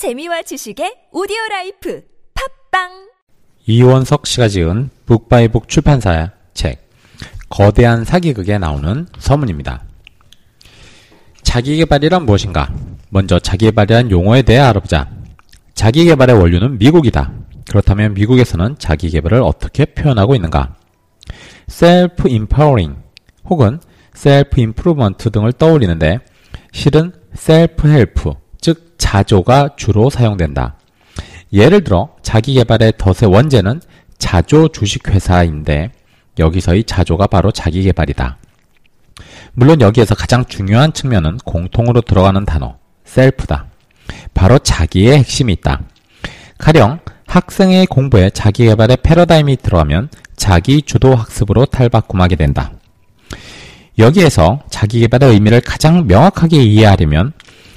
재미와 지식의 오디오 라이프 팟빵 이원석 씨가 지은 북바이북 출판사의 책 거대한 사기극에 나오는 서문입니다. 자기개발이란 무엇인가? 먼저 자기개발이란 용어에 대해 알아보자. 자기개발의 원류는 미국이다. 그렇다면 미국에서는 자기개발을 어떻게 표현하고 있는가? self-empowering 혹은 self-improvement 등을 떠올리는데 실은 self-help, 즉 자조가 주로 사용된다. 예를 들어 자기개발의 덫의 원제는 자조 주식회사인데 여기서의 자조가 바로 자기개발이다. 물론 여기에서 가장 중요한 측면은 공통으로 들어가는 단어, 셀프다. 바로 자기의 핵심이 있다. 가령 학생의 공부에 자기개발의 패러다임이 들어가면 자기 주도 학습으로 탈바꿈하게 된다. 여기에서 자기개발의 의미를 가장 명확하게 이해하려면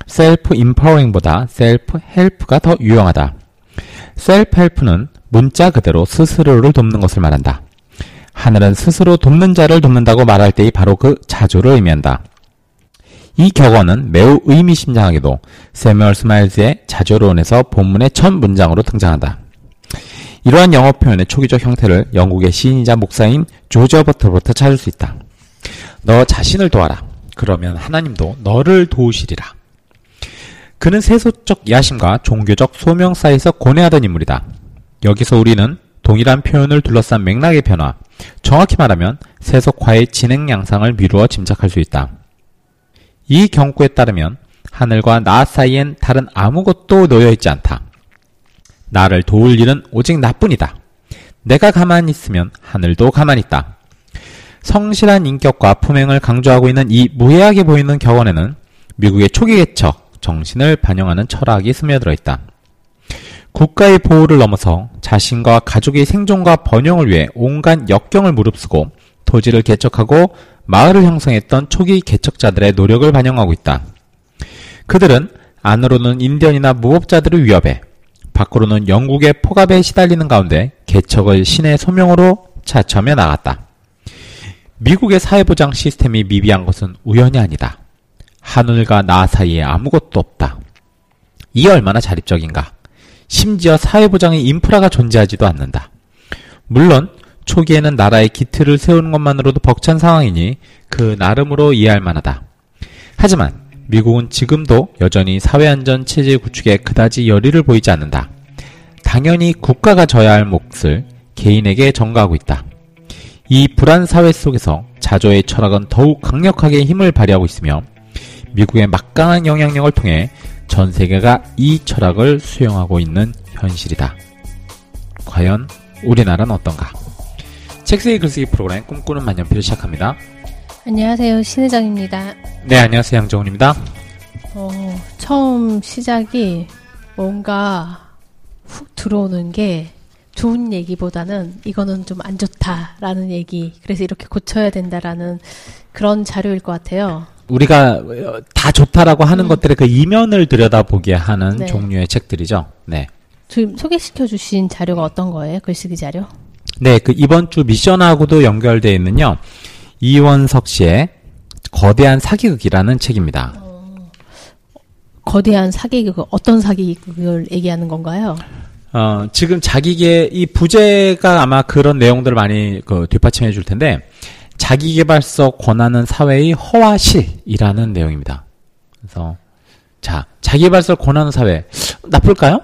self-empowering보다 self-help가 더 유용하다. self-help는 문자 그대로 스스로를 돕는 것을 말한다. 하늘은 스스로 돕는 자를 돕는다고 말할 때의 바로 그 자조를 의미한다. 이 격언은 매우 의미심장하게도 새뮤얼 스마일즈의 자조론에서 본문의 첫 문장으로 등장한다. 이러한 영어 표현의 초기적 형태를 영국의 시인이자 목사인 조지 허버트부터 찾을 수 있다. 너 자신을 도와라. 그러면 하나님도 너를 도우시리라. 그는 세속적 야심과 종교적 소명 사이에서 고뇌하던 인물이다. 여기서 우리는 동일한 표현을 둘러싼 맥락의 변화, 정확히 말하면 세속화의 진행 양상을 미루어 짐작할 수 있다. 이 경구에 따르면 하늘과 나 사이엔 다른 아무것도 놓여있지 않다. 나를 도울 일은 오직 나뿐이다. 내가 가만히 있으면 하늘도 가만히 있다. 성실한 인격과 품행을 강조하고 있는 이 무해하게 보이는 격언에는 미국의 초기 개척, 정신을 반영하는 철학이 스며들어 있다. 국가의 보호를 넘어서 자신과 가족의 생존과 번영을 위해 온갖 역경을 무릅쓰고 토지를 개척하고 마을을 형성했던 초기 개척자들의 노력을 반영하고 있다. 그들은 안으로는 인디언이나 무법자들을 위협해 밖으로는 영국의 포갑에 시달리는 가운데 개척을 신의 소명으로 차처하며 나갔다. 미국의 사회보장 시스템이 미비한 것은 우연이 아니다. 하늘과 나 사이에 아무것도 없다. 이게 얼마나 자립적인가. 심지어 사회보장의 인프라가 존재하지도 않는다. 물론 초기에는 나라의 기틀을 세우는 것만으로도 벅찬 상황이니 그 나름으로 이해할 만하다. 하지만 미국은 지금도 여전히 사회안전 체제 구축에 그다지 열의를 보이지 않는다. 당연히 국가가 져야 할 몫을 개인에게 전가하고 있다. 이 불안 사회 속에서 자조의 철학은 더욱 강력하게 힘을 발휘하고 있으며 미국의 막강한 영향력을 통해 전 세계가 이 철학을 수용하고 있는 현실이다. 과연 우리나라는 어떤가? 책쓰기 글쓰기 프로그램 꿈꾸는 만년필을 시작합니다. 안녕하세요. 신혜정입니다. 네, 안녕하세요. 양정훈입니다. 어, 처음 시작이 뭔가 훅 들어오는 게 좋은 얘기보다는 이거는 좀 안 좋다라는 얘기, 그래서 이렇게 고쳐야 된다라는 그런 자료일 것 같아요. 우리가 다 좋다라고 하는 음. 것들의 그 이면을 들여다보게 하는 네. 종류의 책들이죠. 네. 지금 소개시켜 주신 자료가 어떤 거예요? 글쓰기 자료? 네, 그 이번 주 미션하고도 연결되어 있는요. 이원석 씨의 거대한 사기극이라는 책입니다. 거대한 사기극, 어떤 사기극을 얘기하는 건가요? 어, 지금 자기계, 이 부제가 아마 그런 내용들을 많이 그 뒷받침해 줄 텐데, 자기개발서 권하는 사회의 허와실이라는 내용입니다. 그래서, 자, 자기개발서 권하는 사회, 나쁠까요?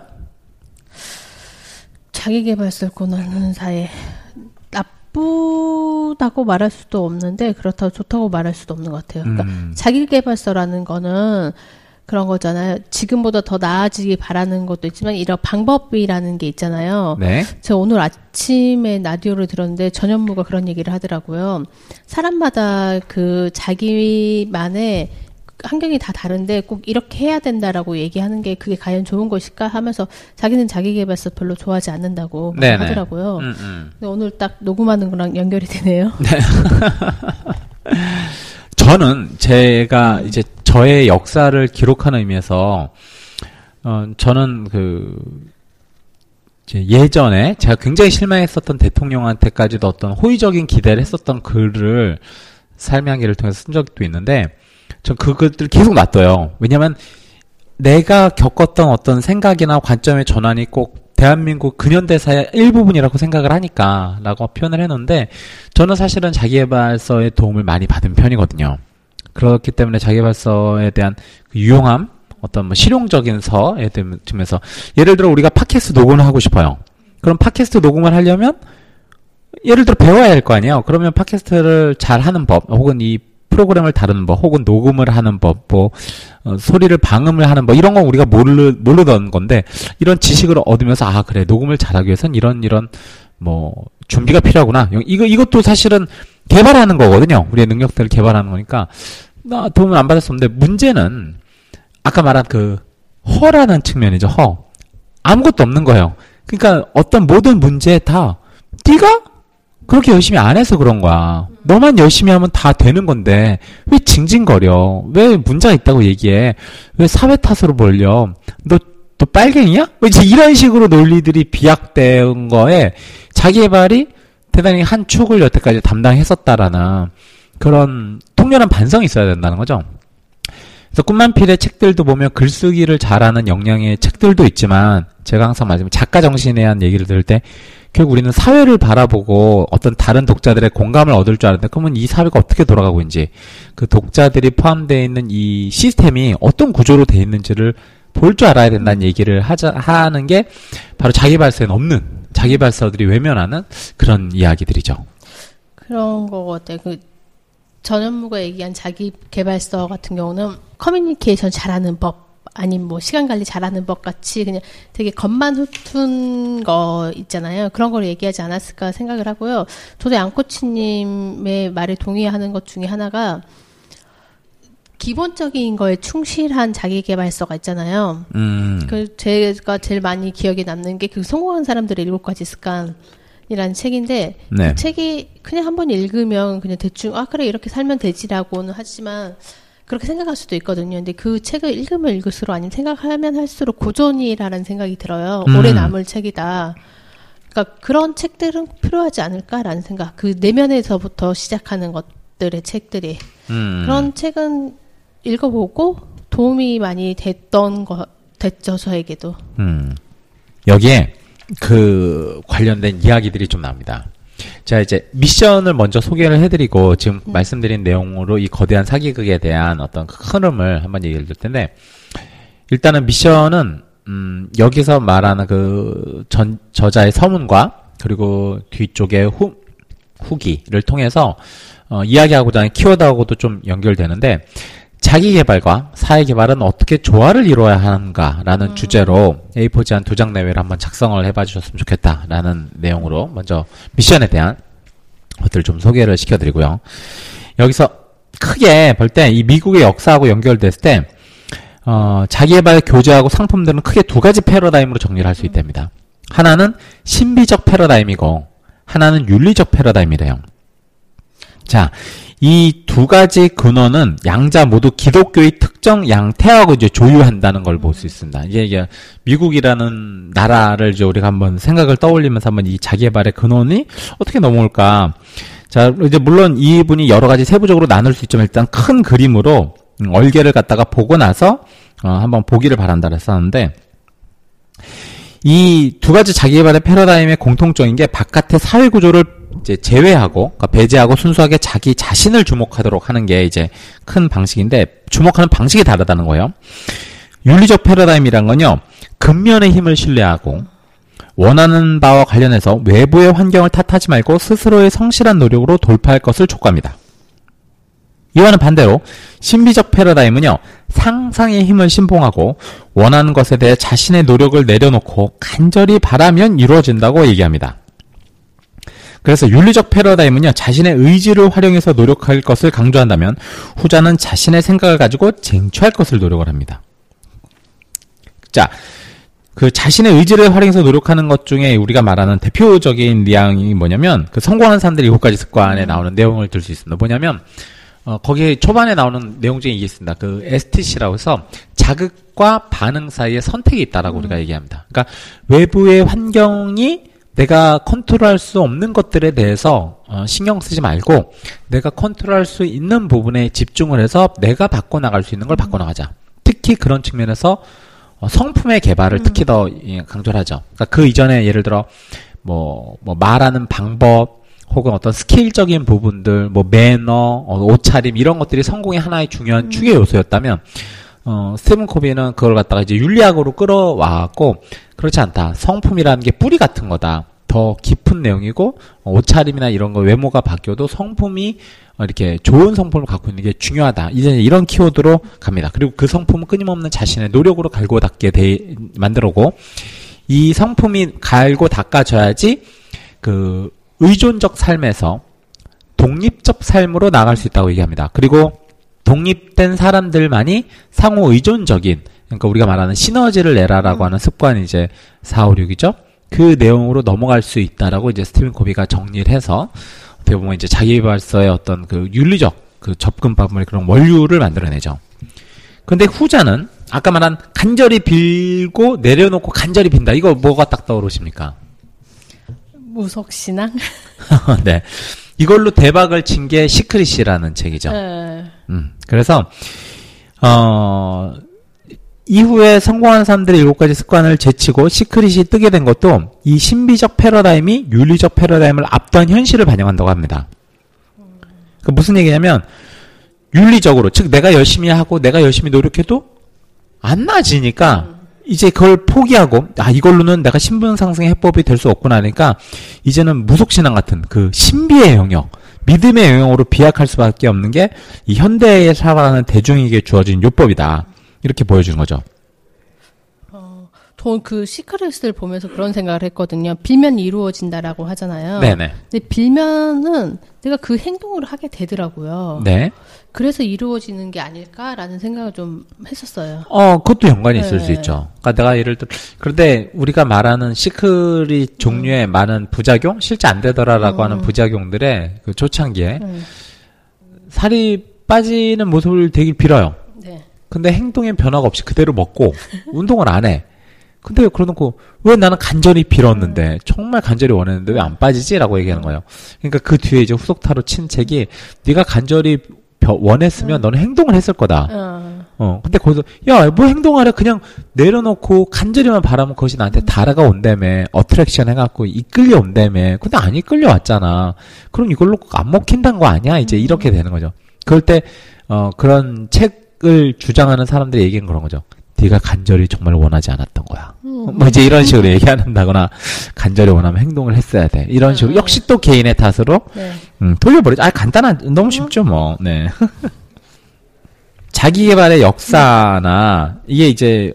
자기개발서 권하는 사회 나쁘다고 말할 수도 없는데 그렇다고 좋다고 말할 수도 없는 것 같아요. 그러니까 음. 자기개발서라는 거는 그런 거잖아요. 지금보다 더 나아지길 바라는 것도 있지만 이런 방법이라는 게 있잖아요. 네. 제가 오늘 아침에 라디오를 들었는데 전현무가 그런 얘기를 하더라고요. 사람마다 그 자기만의 환경이 다 다른데 꼭 이렇게 해야 된다라고 얘기하는 게 그게 과연 좋은 것일까 하면서 자기는 자기 개발서 별로 좋아하지 않는다고 네네. 하더라고요. 음, 음. 근데 오늘 딱 녹음하는 거랑 연결이 되네요. 저는 제가 이제 저의 역사를 기록하는 의미에서 어 저는 그 예전에 제가 굉장히 실망했었던 대통령한테까지도 어떤 호의적인 기대를 했었던 글을 삶의 한계를 통해서 쓴 적도 있는데 전 그것들 계속 놔둬요. 왜냐면 내가 겪었던 어떤 생각이나 관점의 전환이 꼭 대한민국 근현대사의 일부분이라고 생각을 하니까 라고 표현을 했는데 저는 사실은 자기개발서의 도움을 많이 받은 편이거든요. 그렇기 때문에 자기개발서에 대한 그 유용함, 어떤 뭐 실용적인 서에 대해서 예를 들어 우리가 팟캐스트 녹음을 하고 싶어요. 그럼 팟캐스트 녹음을 하려면 예를 들어 배워야 할 거 아니에요. 그러면 팟캐스트를 잘 하는 법 혹은 이 프로그램을 다루는 법 혹은 녹음을 하는 법, 뭐 어, 소리를 방음을 하는 법 이런 건 우리가 모르 모르던 건데 이런 지식을 얻으면서 아 그래 녹음을 잘하기 위해선 이런 이런 뭐 준비가 필요하구나. 이거 이것도 사실은 개발하는 거거든요. 우리의 능력들을 개발하는 거니까 나 도움을 안 받았었는데 문제는 아까 말한 그 허라는 측면이죠. 허 아무것도 없는 거예요. 그러니까 어떤 모든 문제에 다 네가 그렇게 열심히 안 해서 그런 거야. 너만 열심히 하면 다 되는 건데 왜 징징거려? 왜 문제가 있다고 얘기해? 왜 사회 탓으로 벌려? 너 또 빨갱이야? 뭐 이제 이런 식으로 논리들이 비약된 거에 자기 개발이 대단히 한 축을 여태까지 담당했었다라는 그런 통렬한 반성이 있어야 된다는 거죠. 그래서 꿈만필의 책들도 보면 글쓰기를 잘하는 역량의 책들도 있지만 제가 항상 말씀드린 작가 정신에 대한 얘기를 들을 때 결국 우리는 사회를 바라보고 어떤 다른 독자들의 공감을 얻을 줄 알았는데 그러면 이 사회가 어떻게 돌아가고 있는지 그 독자들이 포함되어 있는 이 시스템이 어떤 구조로 되어 있는지를 볼 줄 알아야 된다는 얘기를 하자 하는 게 바로 자기 발서에는 없는 자기 발서들이 외면하는 그런 이야기들이죠. 그런 거 같아요. 그 전현무가 얘기한 자기 개발서 같은 경우는 커뮤니케이션 잘하는 법 아니면 뭐 시간 관리 잘하는 법 같이 그냥 되게 겉만 훑은 거 있잖아요. 그런 걸 얘기하지 않았을까 생각을 하고요. 저도 양코치님의 말에 동의하는 것 중에 하나가 기본적인 거에 충실한 자기개발서가 있잖아요. 음. 그 제가 제일 많이 기억에 남는 게 그 성공한 사람들의 일곱 가지 습관 이라는 책인데 네. 그 책이 그냥 한 번 읽으면 그냥 대충 아 그래 이렇게 살면 되지라고는 하지만 그렇게 생각할 수도 있거든요. 근데 그 책을 읽으면 읽을수록 아니면 생각하면 할수록 고전이라는 생각이 들어요. 음. 오래 남을 책이다. 그러니까 그런 책들은 필요하지 않을까라는 생각. 그 내면에서부터 시작하는 것들의 책들이 음. 그런 책은 읽어보고 도움이 많이 됐던 거 됐죠 저에게도. 음. 여기에 그 관련된 이야기들이 좀 나옵니다. 자, 이제 미션을 먼저 소개를 해드리고 지금 음. 말씀드린 내용으로 이 거대한 사기극에 대한 어떤 그 흐름을 한번 얘기를 드릴 텐데 일단은 미션은 음, 여기서 말하는 그 전, 저자의 서문과 그리고 뒤쪽에 후, 후기를 통해서 어, 이야기하고자 하는 키워드하고도 좀 연결되는데 자기 개발과 사회 개발은 어떻게 조화를 이루어야 하는가라는 주제로 A4 지 한 두 장 내외를 한번 작성을 해봐 주셨으면 좋겠다라는 내용으로 먼저 미션에 대한 것들을 좀 소개를 시켜드리고요. 여기서 크게 볼 때 이 미국의 역사하고 연결됐을 때 어, 자기개발 교재하고 상품들은 크게 두 가지 패러다임으로 정리를 할 수 있답니다. 하나는 신비적 패러다임이고 하나는 윤리적 패러다임이래요. 자, 이 두 가지 근원은 양자 모두 기독교의 특정 양태하고 이제 조유한다는 걸 볼 수 있습니다. 이게, 이게 미국이라는 나라를 이제 우리가 한번 생각을 떠올리면서 한번 이 자기개발의 근원이 어떻게 넘어올까. 자, 이제 물론 이분이 여러 가지 세부적으로 나눌 수 있지만 일단 큰 그림으로 음, 얼개를 갖다가 보고 나서 어, 한번 보기를 바란다 그랬었는데 이 두 가지 자기개발의 패러다임의 공통점인 게 바깥의 사회 구조를 이제 제외하고 그러니까 배제하고 순수하게 자기 자신을 주목하도록 하는 게 이제 큰 방식인데 주목하는 방식이 다르다는 거예요. 윤리적 패러다임이란 건요. 근면의 힘을 신뢰하고 원하는 바와 관련해서 외부의 환경을 탓하지 말고 스스로의 성실한 노력으로 돌파할 것을 촉구합니다. 이와는 반대로 신비적 패러다임은요 상상의 힘을 신봉하고 원하는 것에 대해 자신의 노력을 내려놓고 간절히 바라면 이루어진다고 얘기합니다. 그래서 윤리적 패러다임은요 자신의 의지를 활용해서 노력할 것을 강조한다면 후자는 자신의 생각을 가지고 쟁취할 것을 노력을 합니다. 자, 그 자신의 의지를 활용해서 노력하는 것 중에 우리가 말하는 대표적인 리앙이 뭐냐면 그 성공하는 사람들이 일곱 가지 습관에 나오는 내용을 들 수 있습니다. 뭐냐면 어, 거기에 초반에 나오는 내용 중에 이게 있습니다. 그 STC라고 해서 자극과 반응 사이에 선택이 있다라고 우리가 얘기합니다. 그러니까 외부의 환경이 내가 컨트롤할 수 없는 것들에 대해서 어, 신경 쓰지 말고 내가 컨트롤할 수 있는 부분에 집중을 해서 내가 바꿔 나갈 수 있는 걸 바꿔 나가자. 특히 그런 측면에서 어, 성품의 개발을 특히 더 예, 강조를 하죠. 그러니까 그 이전에 예를 들어 뭐, 뭐 말하는 방법 혹은 어떤 스킬적인 부분들, 뭐 매너, 어, 옷차림 이런 것들이 성공의 하나의 중요한 축의 요소였다면 어, 스티븐 코비는 그걸 갖다가 이제 윤리학으로 끌어와갖고 그렇지 않다. 성품이라는 게 뿌리 같은 거다. 더 깊은 내용이고 어, 옷차림이나 이런 거 외모가 바뀌어도 성품이 어, 이렇게 좋은 성품을 갖고 있는 게 중요하다. 이제 이런 키워드로 갑니다. 그리고 그 성품은 끊임없는 자신의 노력으로 갈고 닦게 돼 만들고 이 성품이 갈고 닦아져야지 그 의존적 삶에서 독립적 삶으로 나갈 수 있다고 얘기합니다. 그리고 독립된 사람들만이 상호 의존적인 그러니까 우리가 말하는 시너지를 내라라고 하는 습관이 이제 4, 5, 6이죠. 그 내용으로 넘어갈 수 있다라고 이제 스티븐 코비가 정리를 해서 어떻게 보면 이제 자기계발서의 어떤 그 윤리적 그 접근법을 그런 원류를 만들어내죠. 근데 후자는 아까 말한 간절히 빌고 내려놓고 간절히 빈다. 이거 뭐가 딱 떠오르십니까? 무속신앙? 네. 이걸로 대박을 친 게 시크릿이라는 책이죠. 네. 음. 그래서 어 이후에 성공한 사람들의 일곱 가지 습관을 제치고 시크릿이 뜨게 된 것도 이 신비적 패러다임이 윤리적 패러다임을 압도한 현실을 반영한다고 합니다. 그 무슨 얘기냐면 윤리적으로 즉 내가 열심히 하고 내가 열심히 노력해도 안 나아지니까 이제 그걸 포기하고 아 이걸로는 내가 신분 상승의 해법이 될 수 없구나 하니까 이제는 무속신앙 같은 그 신비의 영역 믿음의 영역으로 비약할 수밖에 없는 게 이 현대에 살아가는 대중에게 주어진 요법이다 이렇게 보여주는 거죠. 돈그 시크릿을 보면서 그런 생각을 했거든요. 빌면 이루어진다라고 하잖아요. 네네. 근데 빌면은 내가 그 행동을 하게 되더라고요. 네. 그래서 이루어지는 게 아닐까라는 생각을 좀 했었어요. 어, 그것도 연관이 있을 네. 수 있죠. 그러니까 내가 예를 들어 그런데 우리가 말하는 시크릿 종류의 많은 부작용, 실제 안 되더라라고 하는 부작용들의 그 초창기에 음. 살이 빠지는 모습을 되게 빌어요. 네. 근데 행동에 변화가 없이 그대로 먹고 운동을 안 해. 근데 그러놓고 왜 나는 간절히 빌었는데 정말 간절히 원했는데 왜 안 빠지지라고 얘기하는 거예요. 그러니까 그 뒤에 이제 후속타로 친 책이 네가 간절히 벼- 원했으면 너는 행동을 했을 거다. 어. 어, 근데 거기서, 야, 뭐 행동하래. 그냥 내려놓고 간절히만 바라면 그것이 나한테 달아가 온다며. 어트랙션 해갖고 이끌려 온다며. 근데 안 이끌려 왔잖아. 그럼 이걸로 안 먹힌다는 거 아니야? 이제 이렇게 되는 거죠. 그럴 때, 어, 그런 책 을 주장하는 사람들이 얘기는 그런 거죠. 네가 간절히 정말 원하지 않았던 거야. 뭐 이제 이런 식으로 얘기한다거나 간절히 원하면 행동을 했어야 돼. 이런 식으로 역시 또 개인의 탓으로 네. 음, 돌려버리죠. 아, 간단한, 너무 쉽죠, 뭐. 네. 자기 개발의 역사나, 이게 이제,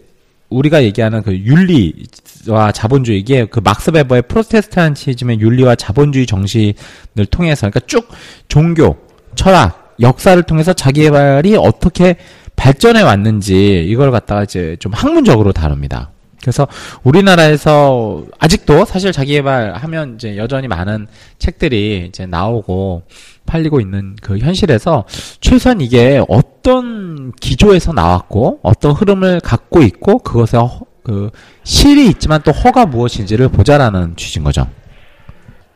우리가 얘기하는 그 윤리와 자본주의, 이게 그 막스 베버의 프로테스탄티즘의 윤리와 자본주의 정신을 통해서, 그러니까 쭉 종교, 철학, 역사를 통해서 자기 개발이 어떻게 발전해 왔는지, 이걸 갖다가 이제 좀 학문적으로 다룹니다. 그래서 우리나라에서 아직도 사실 자기 개발 하면 이제 여전히 많은 책들이 이제 나오고 팔리고 있는 그 현실에서 최소한 이게 어떤 기조에서 나왔고 어떤 흐름을 갖고 있고 그것에 허- 그 실이 있지만 또 허가 무엇인지를 보자라는 취지인 거죠.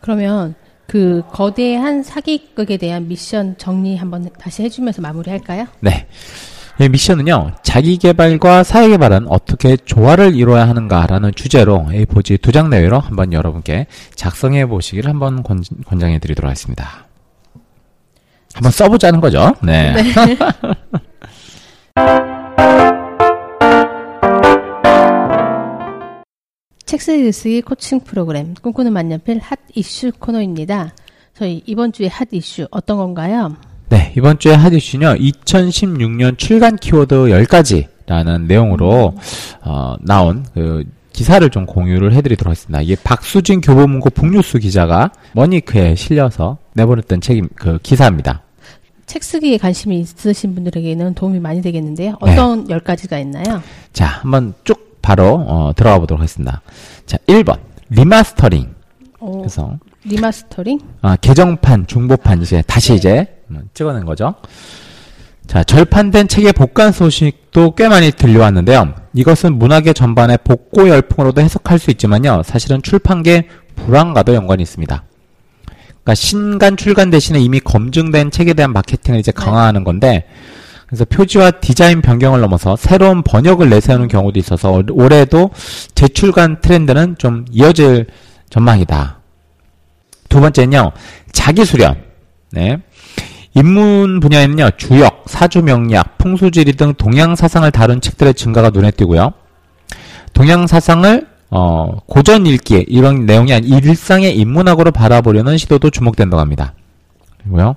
그러면 그 거대한 사기극에 대한 미션 정리 한번 다시 해주면서 마무리할까요? 네. 이 미션은요, 자기 개발과 사회 개발은 어떻게 조화를 이루어야 하는가라는 주제로 A4지 두 장 내외로 한번 여러분께 작성해 보시기를 한번 권, 권장해 드리도록 하겠습니다. 한번 써보자는 거죠. 네. 책 쓰기 코칭 프로그램 꿈꾸는 만년필 핫 이슈 코너입니다. 저희 이번 주에 핫 이슈 어떤 건가요? 네, 이번 주에 핫 이슈는요, 2016년 출간 키워드 10가지라는 내용으로, 어, 나온, 그, 기사를 좀 공유를 해드리도록 하겠습니다. 이게 박수진 교보문고 북뉴스 기자가 머니크에 실려서 내보냈던 책임, 그 기사입니다. 책 쓰기에 관심이 있으신 분들에게는 도움이 많이 되겠는데요. 네. 어떤 열 가지가 있나요? 자, 한번 쭉 바로, 어, 들어가 보도록 하겠습니다. 자, 1번. 리마스터링. 오, 그래서, 리마스터링? 아, 개정판, 증보판 이제 다시 이제 음, 찍어낸 거죠. 자, 절판된 책의 복간 소식도 꽤 많이 들려왔는데요. 이것은 문학의 전반의 복고 열풍으로도 해석할 수 있지만요. 사실은 출판계 불황과도 연관이 있습니다. 그러니까 신간 출간 대신에 이미 검증된 책에 대한 마케팅을 이제 강화하는 건데 그래서 표지와 디자인 변경을 넘어서 새로운 번역을 내세우는 경우도 있어서 올해도 재출간 트렌드는 좀 이어질 전망이다. 두 번째는요, 자기 수련. 네. 인문 분야에는요, 주역, 사주명리학, 풍수지리 등 동양 사상을 다룬 책들의 증가가 눈에 띄고요. 동양 사상을 어, 고전 읽기 이런 내용이 아닌 일상의 인문학으로 바라보려는 시도도 주목된다고 합니다. 그리고요.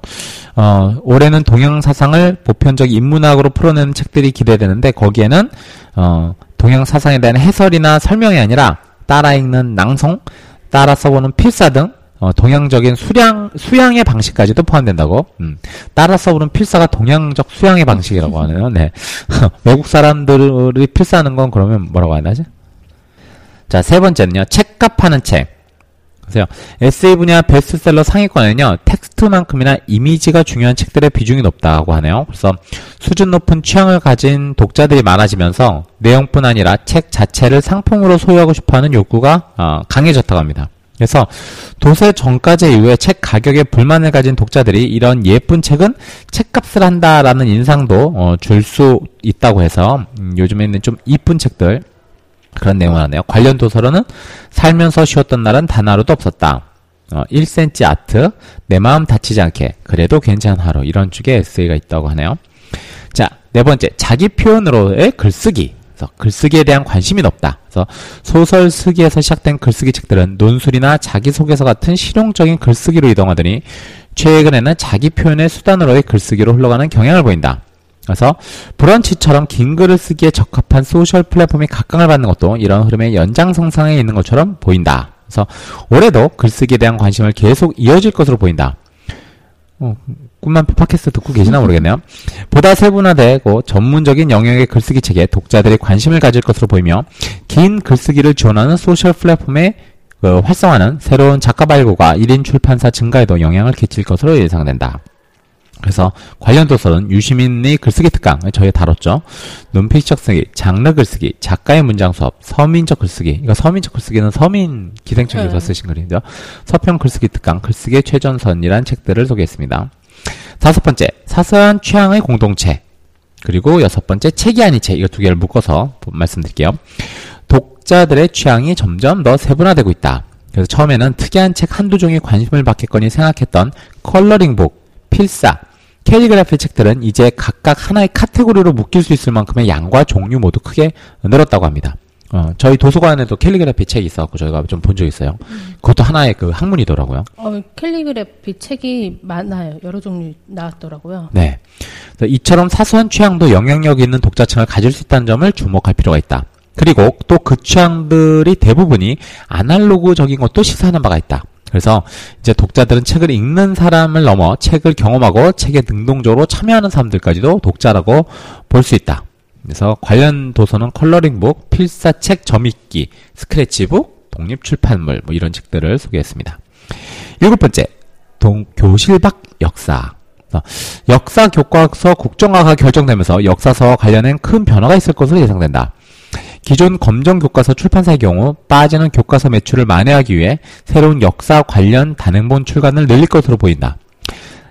어, 올해는 동양 사상을 보편적 인문학으로 풀어내는 책들이 기대되는데 거기에는 어, 동양 사상에 대한 해설이나 설명이 아니라 따라 읽는 낭송, 따라 써보는 필사 등 어, 동양적인 수량 수양의 방식까지도 포함된다고. 음, 따라 써보는 필사가 동양적 수양의 방식이라고 하네요. 네. 외국 사람들이 필사하는 건 그러면 뭐라고 해야 되지? 자, 세 번째는요. 책값 하는 책. 보세요. 에세이 분야 베스트셀러 상위권에는요, 텍스트만큼이나 이미지가 중요한 책들의 비중이 높다고 하네요. 그래서 수준 높은 취향을 가진 독자들이 많아지면서 내용뿐 아니라 책 자체를 상품으로 소유하고 싶어 하는 욕구가 어, 강해졌다고 합니다. 그래서 도세 정가제 이후에 책 가격에 불만을 가진 독자들이 이런 예쁜 책은 책값을 한다라는 인상도 어, 줄 수 있다고 해서 음, 요즘에는 좀 이쁜 책들 그런 내용을 하네요. 관련 도서로는 살면서 쉬었던 날은 단 하루도 없었다. 어, 1cm 아트, 내 마음 다치지 않게, 그래도 괜찮은 하루. 이런 쪽의 에세이가 있다고 하네요. 자, 네 번째, 자기 표현으로의 글쓰기. 그래서 글쓰기에 대한 관심이 높다. 그래서 소설 쓰기에서 시작된 글쓰기 책들은 논술이나 자기소개서 같은 실용적인 글쓰기로 이동하더니 최근에는 자기 표현의 수단으로의 글쓰기로 흘러가는 경향을 보인다. 그래서 브런치처럼 긴 글을 쓰기에 적합한 소셜 플랫폼이 각광을 받는 것도 이런 흐름의 연장성상에 있는 것처럼 보인다. 그래서 올해도 글쓰기에 대한 관심을 계속 이어질 것으로 보인다. 어, 꿈만 팟캐스트 듣고 계시나 모르겠네요. 보다 세분화되고 전문적인 영역의 글쓰기 책에 독자들이 관심을 가질 것으로 보이며 긴 글쓰기를 지원하는 social 플랫폼의 그 활성화는 새로운 작가 발굴과 1인 출판사 증가에도 영향을 끼칠 것으로 예상된다. 그래서 관련 도서는 유시민의 글쓰기 특강 저희 다뤘죠. 논픽션 쓰기, 장르 글쓰기, 작가의 문장 수업, 서민적 글쓰기. 이거 서민적 글쓰기는 서민 기생충에서 네. 쓰신 글이죠. 서평 글쓰기 특강, 글쓰기의 최전선이란 책들을 소개했습니다. 다섯 번째, 사소한 취향의 공동체. 그리고 여섯 번째, 책이 아닌 책. 이거 두 개를 묶어서 말씀드릴게요. 독자들의 취향이 점점 더 세분화되고 있다. 그래서 처음에는 특이한 책 한두 종에 관심을 받겠거니 생각했던 컬러링북, 필사, 캘리그래피 책들은 이제 각각 하나의 카테고리로 묶일 수 있을 만큼의 양과 종류 모두 크게 늘었다고 합니다. 어, 저희 도서관에도 캘리그래피 책이 있어갖고 저희가 좀 본 적 있어요. 그것도 하나의 그 학문이더라고요. 어, 캘리그래피 책이 많아요. 여러 종류 나왔더라고요. 네. 이처럼 사소한 취향도 영향력 있는 독자층을 가질 수 있다는 점을 주목할 필요가 있다. 그리고 또 그 취향들이 대부분이 아날로그적인 것도 시사하는 바가 있다. 그래서 이제 독자들은 책을 읽는 사람을 넘어 책을 경험하고 책에 능동적으로 참여하는 사람들까지도 독자라고 볼 수 있다. 그래서 관련 도서는 컬러링북, 필사책 점입기, 스크래치북, 독립출판물 뭐 이런 책들을 소개했습니다. 일곱 번째, 동, 교실 밖 역사. 역사 교과서 국정화가 결정되면서 역사서와 관련된 큰 변화가 있을 것으로 예상된다. 기존 검정 교과서 출판사의 경우 빠지는 교과서 매출을 만회하기 위해 새로운 역사 관련 단행본 출간을 늘릴 것으로 보인다.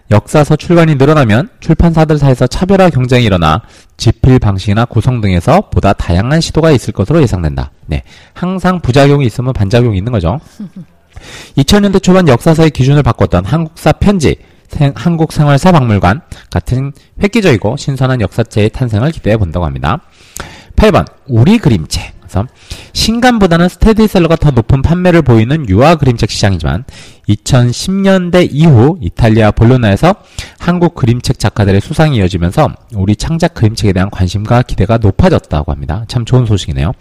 역사서 출간이 늘어나면 출판사들 사이에서 차별화 경쟁이 일어나 집필 방식이나 구성 등에서 보다 다양한 시도가 있을 것으로 예상된다. 네. 항상 부작용이 있으면 반작용이 있는 거죠. 2000년대 초반 역사서의 기준을 바꿨던 한국사 편지, 생, 한국생활사 박물관 같은 획기적이고 신선한 역사체의 탄생을 기대해 본다고 합니다. 8번 우리 그림책 그래서 신간보다는 스테디셀러가 더 높은 판매를 보이는 유아 그림책 시장이지만 2010년대 이후 이탈리아 볼로나에서 한국 그림책 작가들의 수상이 이어지면서 우리 창작 그림책에 대한 관심과 기대가 높아졌다고 합니다. 참 좋은 소식이네요.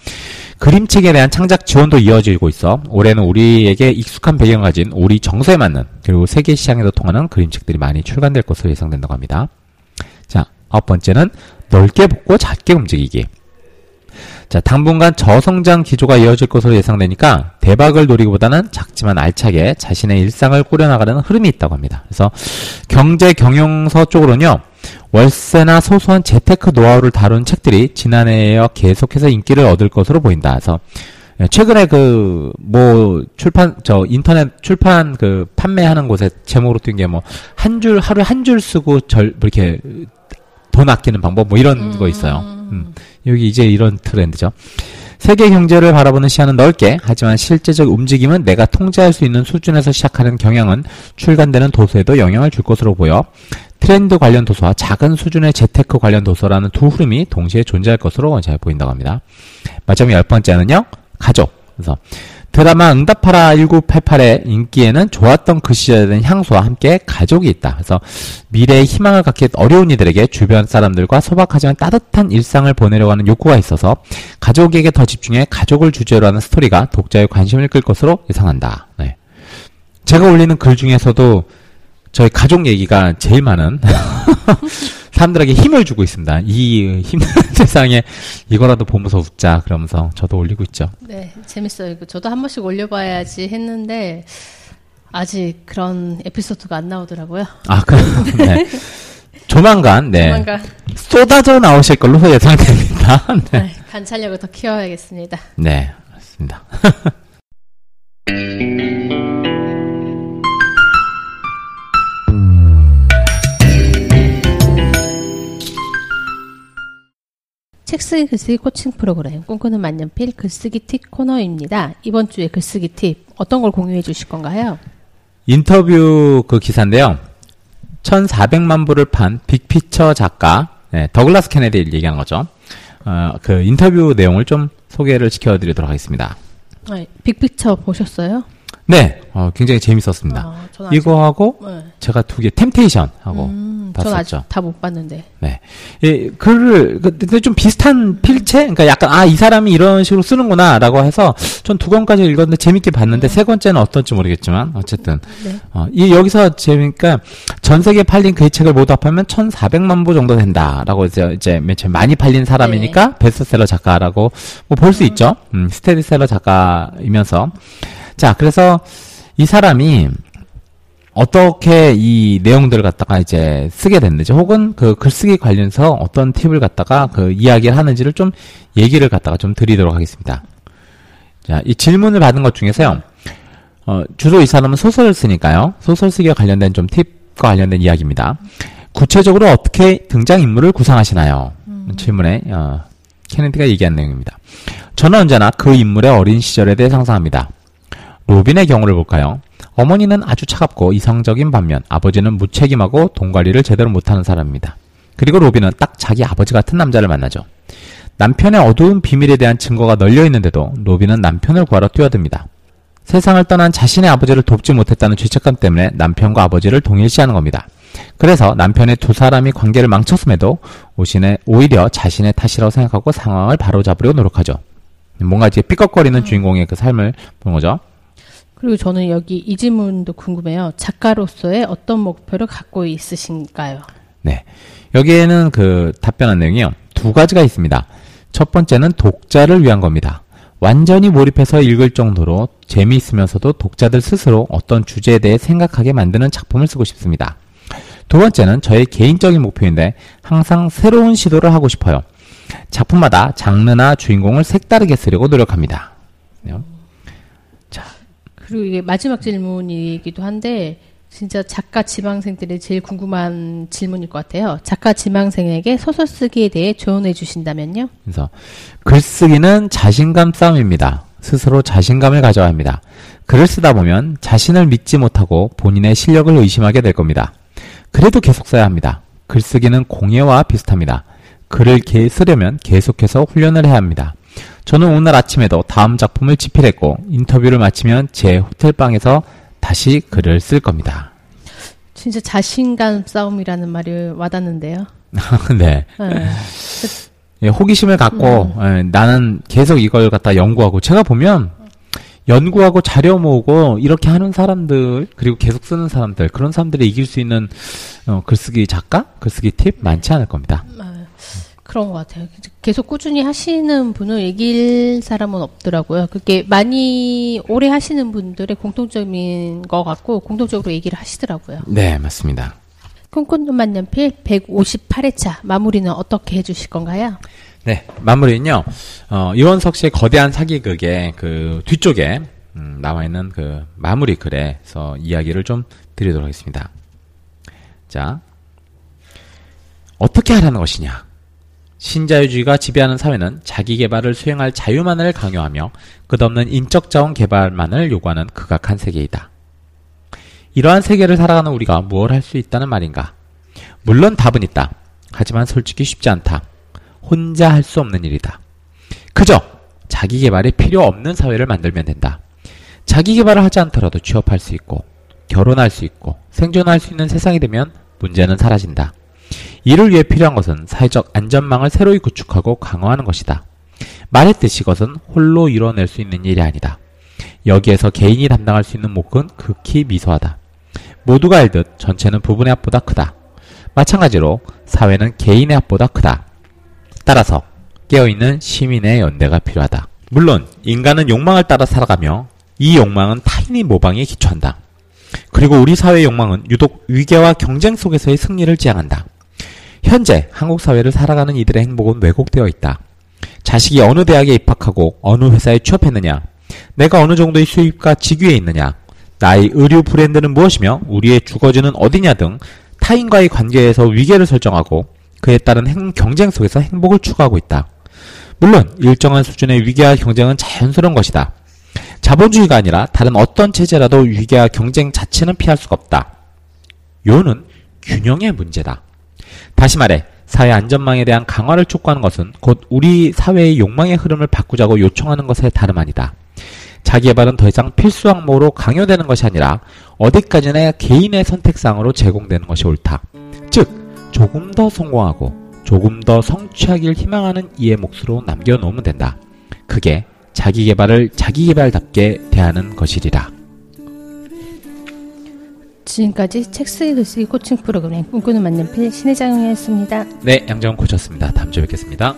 그림책에 대한 창작 지원도 이어지고 있어 올해는 우리에게 익숙한 배경을 가진 우리 정서에 맞는 그리고 세계 시장에도 통하는 그림책들이 많이 출간될 것으로 예상된다고 합니다. 자, 아홉 번째는 넓게 붙고 작게 움직이기. 자, 당분간 저성장 기조가 이어질 것으로 예상되니까 대박을 노리기보다는 작지만 알차게 자신의 일상을 꾸려나가는 흐름이 있다고 합니다. 그래서 경제 경영서 쪽으로는요. 월세나 소소한 재테크 노하우를 다룬 책들이 지난해에 어 계속해서 인기를 얻을 것으로 보인다. 그래서 최근에 그 뭐 출판 저 인터넷 출판 그 판매하는 곳에 제목으로 뜬 게 뭐 한 줄 하루에 한 줄 쓰고 절뭐 이렇게 돈 아끼는 방법 뭐 이런 거 있어요. 음. 여기 이제 이런 트렌드죠. 세계 경제를 바라보는 시야는 넓게 하지만 실제적 움직임은 내가 통제할 수 있는 수준에서 시작하는 경향은 출간되는 도서에도 영향을 줄 것으로 보여 트렌드 관련 도서와 작은 수준의 재테크 관련 도서라는 두 흐름이 동시에 존재할 것으로 잘 보인다고 합니다. 마지막 열 번째는요. 가족. 그래서 드라마 응답하라 1988의 인기에는 좋았던 그 시절에 대한 향수와 함께 가족이 있다. 그래서 미래의 희망을 갖기 어려운 이들에게 주변 사람들과 소박하지만 따뜻한 일상을 보내려고 하는 욕구가 있어서 가족에게 더 집중해 가족을 주제로 하는 스토리가 독자의 관심을 끌 것으로 예상한다. 네. 제가 올리는 글 중에서도 저희 가족 얘기가 제일 많은 사람들에게 힘을 주고 있습니다. 이 힘든 세상에 이거라도 보면서 웃자 그러면서 저도 올리고 있죠. 네, 재밌어요. 저도 한 번씩 올려봐야지 했는데 아직 그런 에피소드가 안 나오더라고요. 아, 그, 네. 조만간, 네. 조만간 쏟아져 나오실 걸로 예상됩니다. 네. 네, 관찰력을 더 키워야겠습니다. 네, 맞습니다. 책 쓰기 글쓰기 코칭 프로그램 꿈꾸는 만년필 글쓰기 팁 코너입니다. 이번 주에 글쓰기 팁 어떤 걸 공유해 주실 건가요? 인터뷰 그 기사인데요. 1400만 부를 판 빅피처 작가, 네, 더글라스 케네디를 얘기한 거죠. 어, 그 인터뷰 내용을 좀 소개를 시켜드리도록 하겠습니다. 네, 빅픽처 보셨어요? 네, 어, 굉장히 재밌었습니다. 아, 전 아직- 이거 하고 네. 제가 두 개 템테이션 하고 음, 봤었죠. 다 못 봤는데. 네. 이 글을 그- 근데 좀 비슷한 필체, 그러니까 약간 아 이 사람이 이런 식으로 쓰는구나라고 해서 전 두 권까지 읽었는데 재밌게 봤는데 세 번째는 어떨지 모르겠지만 어쨌든 네. 어, 이 여기서 재미니까 전 세계 팔린 그 책을 모두 합하면 1,400만 부 정도 된다라고 이제 이제 맨 처음 많이 팔린 사람이니까 베스트셀러 작가라고 뭐 볼수 있죠. 음, 스테디셀러 작가이면서 자 그래서 이 사람이 어떻게 이 내용들을 갖다가 이제 쓰게 됐는지 혹은 그 글쓰기 관련해서 어떤 팁을 갖다가 그 이야기를 하는지를 좀 얘기를 갖다가 좀 드리도록 하겠습니다. 자, 이 질문을 받은 것 중에서요. 어, 주로 이 사람은 소설을 쓰니까요. 소설 쓰기와 관련된 좀 팁과 관련된 이야기입니다. 구체적으로 어떻게 등장인물을 구상하시나요? 질문에 어, 케네디가 얘기한 내용입니다. 저는 언제나 그 인물의 어린 시절에 대해 상상합니다. 로빈의 경우를 볼까요? 어머니는 아주 차갑고 이성적인 반면 아버지는 무책임하고 돈 관리를 제대로 못하는 사람입니다. 그리고 로빈은 딱 자기 아버지 같은 남자를 만나죠. 남편의 어두운 비밀에 대한 증거가 널려 있는데도 로빈은 남편을 구하러 뛰어듭니다. 세상을 떠난 자신의 아버지를 돕지 못했다는 죄책감 때문에 남편과 아버지를 동일시하는 겁니다. 그래서 남편의 두 사람이 관계를 망쳤음에도 오신의 오히려 자신의 탓이라고 생각하고 상황을 바로잡으려고 노력하죠. 뭔가 이제 삐걱거리는 주인공의 그 삶을 보는 거죠. 그리고 저는 여기 이 질문도 궁금해요. 작가로서의 어떤 목표를 갖고 있으신가요? 네. 여기에는 그 답변한 내용이요. 두 가지가 있습니다. 첫 번째는 독자를 위한 겁니다. 완전히 몰입해서 읽을 정도로 재미있으면서도 독자들 스스로 어떤 주제에 대해 생각하게 만드는 작품을 쓰고 싶습니다. 두 번째는 저의 개인적인 목표인데 항상 새로운 시도를 하고 싶어요. 작품마다 장르나 주인공을 색다르게 쓰려고 노력합니다. 네. 그리고 이게 마지막 질문이기도 한데 진짜 작가 지망생들이 제일 궁금한 질문일 것 같아요. 작가 지망생에게 소설 쓰기에 대해 조언해 주신다면요? 그래서 글쓰기는 자신감 싸움입니다. 스스로 자신감을 가져야 합니다. 글을 쓰다 보면 자신을 믿지 못하고 본인의 실력을 의심하게 될 겁니다. 그래도 계속 써야 합니다. 글쓰기는 공예와 비슷합니다. 글을 개- 쓰려면 계속해서 훈련을 해야 합니다. 저는 오늘 아침에도 다음 작품을 집필했고 인터뷰를 마치면 제 호텔방에서 다시 글을 쓸 겁니다. 진짜 자신감 싸움이라는 말이 와닿는데요. 네. 네. 예, 호기심을 갖고 예, 나는 계속 이걸 갖다 연구하고 제가 보면 연구하고 자료 모으고 이렇게 하는 사람들 그리고 계속 쓰는 사람들 그런 사람들이 이길 수 있는 어, 글쓰기 작가 글쓰기 팁 많지 않을 겁니다. 아, 그런 것 같아요. 계속 꾸준히 하시는 분을 이길 사람은 없더라고요. 그게 많이 오래 하시는 분들의 공통점인 것 같고 공통적으로 얘기를 하시더라고요. 네 맞습니다. 꿈꾸는 만년필 158회차 마무리는 어떻게 해주실 건가요? 네 마무리는요 어, 이원석 씨의 거대한 사기극의 그 뒤쪽에 음, 나와 있는 그 마무리 글에서 이야기를 좀 드리도록 하겠습니다. 자 어떻게 하라는 것이냐? 신자유주의가 지배하는 사회는 자기 개발을 수행할 자유만을 강요하며 끝없는 인적 자원 개발만을 요구하는 극악한 세계이다. 이러한 세계를 살아가는 우리가 무엇을 할 수 있다는 말인가? 물론 답은 있다. 하지만 솔직히 쉽지 않다. 혼자 할 수 없는 일이다. 그저 자기 개발이 필요 없는 사회를 만들면 된다. 자기 개발을 하지 않더라도 취업할 수 있고, 결혼할 수 있고, 생존할 수 있는 세상이 되면 문제는 사라진다. 이를 위해 필요한 것은 사회적 안전망을 새로이 구축하고 강화하는 것이다. 말했듯이 이것은 홀로 이뤄낼 수 있는 일이 아니다. 여기에서 개인이 담당할 수 있는 몫은 극히 미소하다. 모두가 알듯 전체는 부분의 합보다 크다. 마찬가지로 사회는 개인의 합보다 크다. 따라서 깨어있는 시민의 연대가 필요하다. 물론 인간은 욕망을 따라 살아가며 이 욕망은 타인의 모방에 기초한다. 그리고 우리 사회의 욕망은 유독 위계와 경쟁 속에서의 승리를 지향한다. 현재 한국 사회를 살아가는 이들의 행복은 왜곡되어 있다. 자식이 어느 대학에 입학하고 어느 회사에 취업했느냐, 내가 어느 정도의 수입과 직위에 있느냐, 나의 의류 브랜드는 무엇이며 우리의 주거지는 어디냐 등 타인과의 관계에서 위계를 설정하고 그에 따른 행, 경쟁 속에서 행복을 추구하고 있다. 물론 일정한 수준의 위계와 경쟁은 자연스러운 것이다. 자본주의가 아니라 다른 어떤 체제라도 위계와 경쟁 자체는 피할 수가 없다. 요는 균형의 문제다. 다시 말해 사회 안전망에 대한 강화를 촉구하는 것은 곧 우리 사회의 욕망의 흐름을 바꾸자고 요청하는 것에 다름 아니다. 자기 개발은 더 이상 필수 항목으로 강요되는 것이 아니라 어디까지나 개인의 선택상으로 제공되는 것이 옳다. 즉, 조금 더 성공하고 조금 더 성취하길 희망하는 이의 몫으로 남겨놓으면 된다. 그게 자기 개발을 자기 개발답게 대하는 것이리라. 지금까지 책 쓰기 글쓰기 코칭 프로그램 꿈꾸는 만년필 신혜장이었습니다. 네, 양정은 코쳤습니다. 다음 주에 뵙겠습니다.